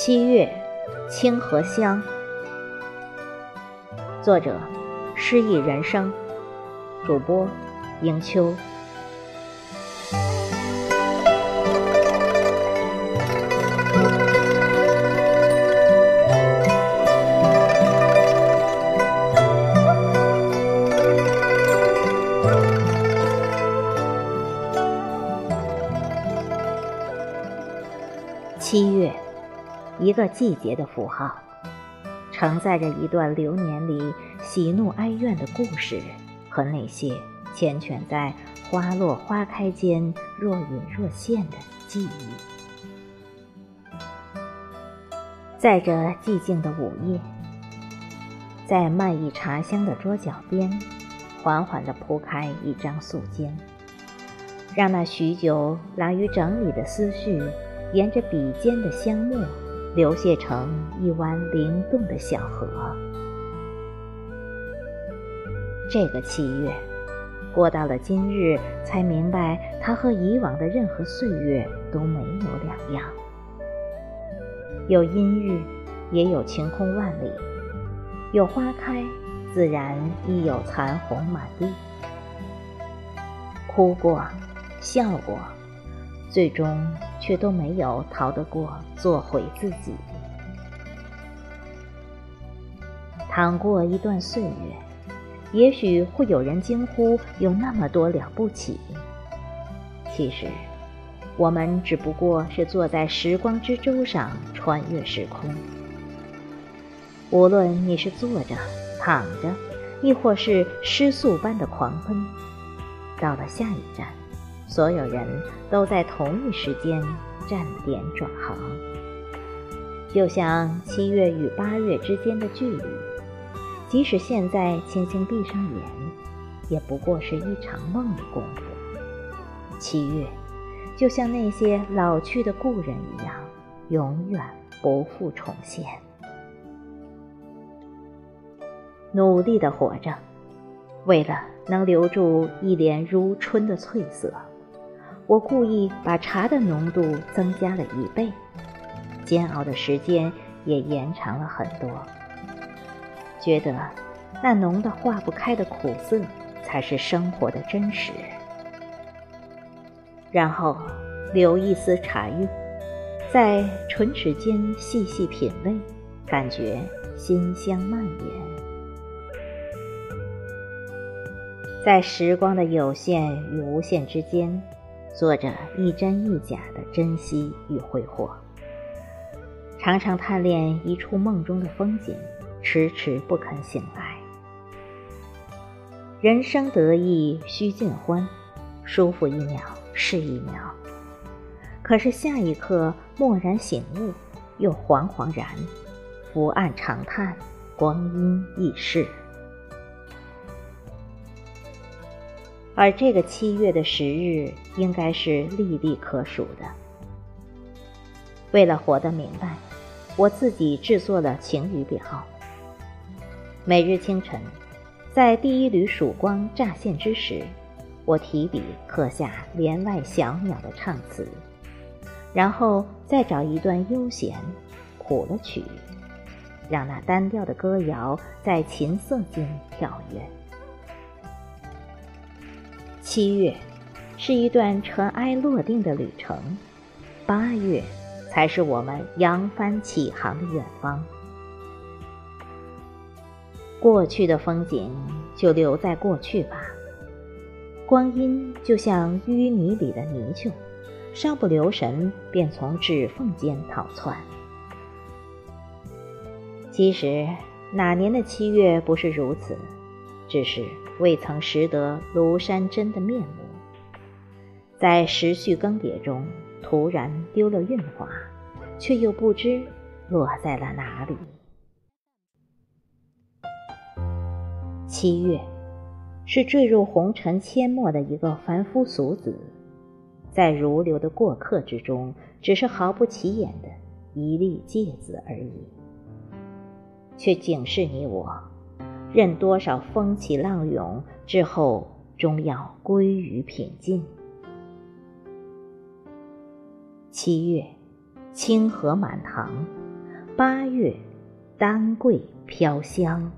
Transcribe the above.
七月，清河乡。作者：诗意人生。主播：迎秋。七月。一个季节的符号，承载着一段流年里喜怒哀怨的故事和那些缱绻在花落花开间若隐若现的记忆。在这寂静的午夜，在漫溢茶香的桌角边，缓缓地铺开一张素笺，让那许久难于整理的思绪，沿着笔尖的香墨。流泻成一湾灵动的小河。这个七月，过到了今日，才明白它和以往的任何岁月都没有两样。有阴郁，也有晴空万里；有花开，自然亦有残红满地。哭过，笑过。最终却都没有逃得过做回自己。淌过一段岁月，也许会有人惊呼：“有那么多了不起？”其实，我们只不过是坐在时光之舟上穿越时空。无论你是坐着、躺着，亦或是失速般的狂奔，到了下一站。所有人都在同一时间站点转行，就像七月与八月之间的距离，即使现在轻轻闭上眼，也不过是一场梦的功夫。七月，就像那些老去的故人一样，永远不复重现。努力的活着，为了能留住一脸如春的翠色。我故意把茶的浓度增加了一倍，煎熬的时间也延长了很多。觉得那浓得化不开的苦涩才是生活的真实。然后留一丝茶韵，在唇齿间细细品味，感觉馨香蔓延。在时光的有限与无限之间。做着一真一假的珍惜与挥霍，常常贪恋一处梦中的风景，迟迟不肯醒来。人生得意须尽欢，舒服一秒是一秒，可是下一刻蓦然醒悟，又惶惶然，伏案长叹，光阴易逝。而这个七月的时日，应该是历历可数的。为了活得明白，我自己制作了晴雨表。每日清晨，在第一缕曙光乍现之时，我提笔刻下帘外小鸟的唱词，然后再找一段悠闲、谱了曲，让那单调的歌谣在琴瑟间跳跃。七月，是一段尘埃落定的旅程；八月，才是我们扬帆起航的远方。过去的风景就留在过去吧。光阴就像淤泥里的泥鳅，稍不留神便从指缝间逃窜。其实哪年的七月不是如此？只是未曾识得庐山真的面目，在时序更迭中突然丢了韵华，却又不知落在了哪里。七月，是坠入红尘阡陌的一个凡夫俗子，在如流的过客之中，只是毫不起眼的一粒芥子而已，却警示你我。任多少风起浪涌之后，终要归于平静。七月，清河满塘，八月，丹桂飘香。